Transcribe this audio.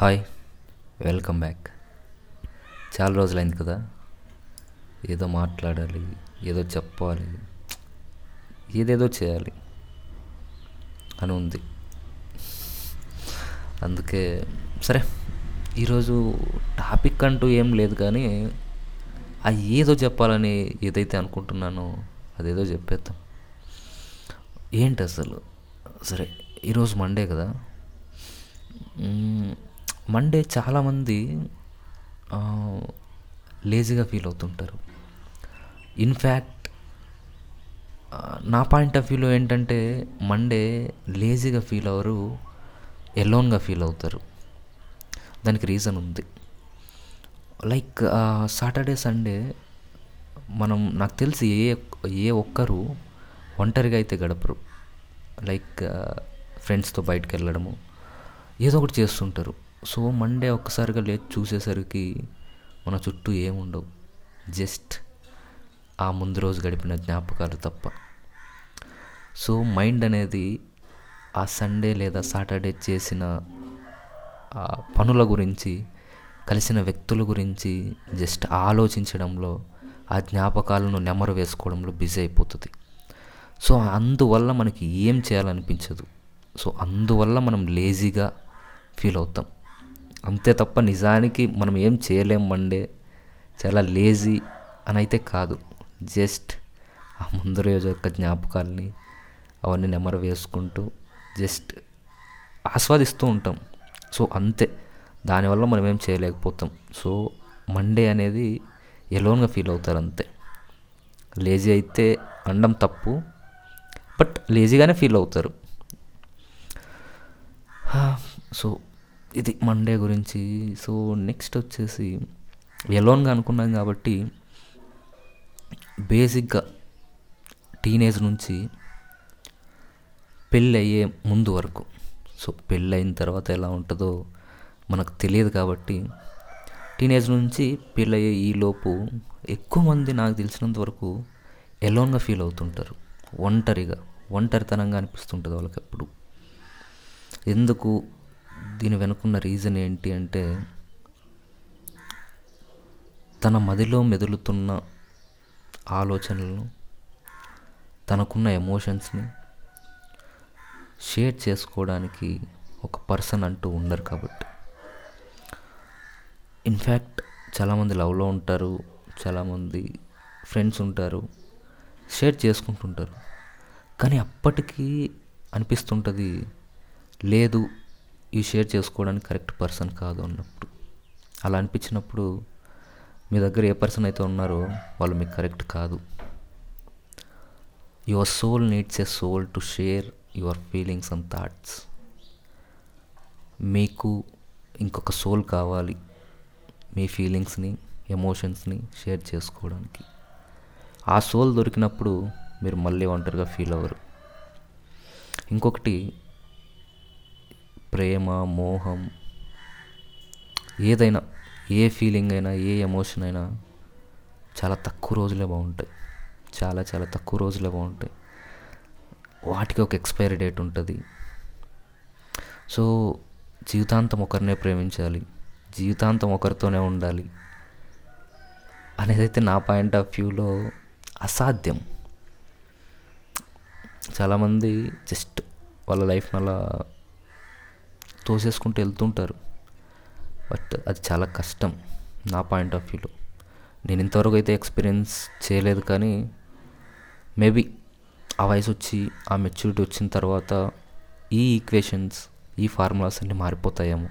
Hi welcome back. చాలా రోజులైంది కదా. ఏదో మాట్లాడాలి ఏదో చెప్పాలి ఏదేదో చేయాలి అని ఉంది. అందుకే సరే ఈరోజు టాపిక్ అంటూ ఏం లేదు కానీ ఆ ఏదో చెప్పాలని ఏదైతే అనుకుంటున్నానో అదేదో చెప్పేద్దాం. ఏంటి అసలు? సరే ఈరోజు మండే కదా. మండే చాలామంది లేజీగా ఫీల్ అవుతుంటారు. ఇన్ఫ్యాక్ట్ నా పాయింట్ ఆఫ్ వ్యూలో ఏంటంటే మండే లేజీగా ఫీల్ అవ్వరు ఎలోన్గా ఫీల్ అవుతారు. దానికి రీజన్ ఉంది. లైక్ సాటర్డే సండే మనం నాకు తెలిసి ఏ ఏ ఒక్కరు ఒంటరిగా అయితే గడపరు. లైక్ ఫ్రెండ్స్తో బయటకు వెళ్ళడము ఏదో ఒకటి చేస్తుంటారు. సో మండే ఒక్కసారిగా లేచి చూసేసరికి మన చుట్టూ ఏముండవు. జస్ట్ ఆ ముందు రోజు గడిపిన జ్ఞాపకాలు తప్ప. సో మైండ్ అనేది ఆ సండే లేదా సాటర్డే చేసిన ఆ పనుల గురించి కలిసిన వ్యక్తుల గురించి జస్ట్ ఆలోచించడంలో ఆ జ్ఞాపకాలను నెమరు వేసుకోవడంలో బిజీ అయిపోతుంది. సో అందువల్ల మనకి ఏం చేయాలనిపించదు. సో అందువల్ల మనం లేజీగా ఫీల్ అవుతాం. అంతే తప్ప నిజానికి మనం ఏం చేయలేం మండే. చాలా లేజీ అని అయితే కాదు. జస్ట్ ఆ ముందు రోజు యొక్క జ్ఞాపకాలని అవన్నీ నెమరు వేసుకుంటూ జస్ట్ ఆస్వాదిస్తూ ఉంటాం. సో అంతే. దానివల్ల మనం ఏం చేయలేకపోతాం. సో మండే అనేది ఎలోన్గా ఫీల్ అవుతారు అంతే. లేజీ అయితే అనడం తప్పు బట్ లేజీగానే ఫీల్ అవుతారు. సో ఇది మండే గురించి. సో నెక్స్ట్ వచ్చేసి ఎలోన్గా అనుకున్నాం కాబట్టి బేసిక్గా టీనేజ్ నుంచి పెళ్ళి అయ్యే ముందు వరకు. సో పెళ్ళి అయిన తర్వాత ఎలా ఉంటుందో మనకు తెలియదు కాబట్టి టీనేజ్ నుంచి పెళ్ళి అయ్యే ఈలోపు ఎక్కువ మంది నాకు తెలిసినంత వరకు ఎలోన్గా ఫీల్ అవుతుంటారు. ఒంటరిగా ఒంటరితనంగా అనిపిస్తుంటుంది వాళ్ళకి ఎప్పుడు. ఎందుకు దీని వెనుకున్న రీజన్ ఏంటి అంటే తన మదిలో మెదులుతున్న ఆలోచనలను తనకున్న ఎమోషన్స్ని షేర్ చేసుకోవడానికి ఒక పర్సన్ అంటూ ఉండరు కాబట్టి. ఇన్ఫ్యాక్ట్ చాలామంది లవ్లో ఉంటారు చాలామంది ఫ్రెండ్స్ ఉంటారు షేర్ చేసుకుంటుంటారు. కానీ అప్పటికీ అనిపిస్తుంటుంది లేదు ఇవి షేర్ చేసుకోవడానికి కరెక్ట్ పర్సన్ కాదు అన్నప్పుడు. అలా అనిపించినప్పుడు మీ దగ్గర ఏ పర్సన్ అయితే ఉన్నారో వాళ్ళు మీకు కరెక్ట్ కాదు. Your soul needs a soul to share your feelings and thoughts మీకు ఇంకొక సోల్ కావాలి మీ ఫీలింగ్స్ని ఎమోషన్స్ని షేర్ చేసుకోవడానికి. ఆ సోల్ దొరికినప్పుడు మీరు మళ్ళీ ఒంటరిగా ఫీల్ అవ్వరు. ఇంకొకటి ప్రేమ మోహం ఏదైనా ఏ ఫీలింగ్ అయినా ఏ ఎమోషన్ అయినా చాలా తక్కువ రోజులే బాగుంటాయి. చాలా చాలా తక్కువ రోజులే బాగుంటాయి. వాటికి ఒక ఎక్స్పైరీ డేట్ ఉంటుంది. సో జీవితాంతం ఒకరినే ప్రేమించాలి. జీవితాంతం ఒకరితోనే ఉండాలి అనేదైతే నా పాయింట్ ఆఫ్ వ్యూలో అసాధ్యం. చాలామంది జస్ట్ వాళ్ళ లైఫ్ని అలా తోసేసుకుంటూ వెళ్తుంటారు. బట్ అది చాలా కష్టం నా పాయింట్ ఆఫ్ వ్యూలో. నేను ఇంతవరకు అయితే ఎక్స్పీరియన్స్ చేయలేదు కానీ మేబీ ఆ వయసు వచ్చి ఆ మెచ్యూరిటీ వచ్చిన తర్వాత ఈ ఈక్వేషన్స్ ఈ ఫార్ములాస్ అన్నీ మారిపోతాయేమో.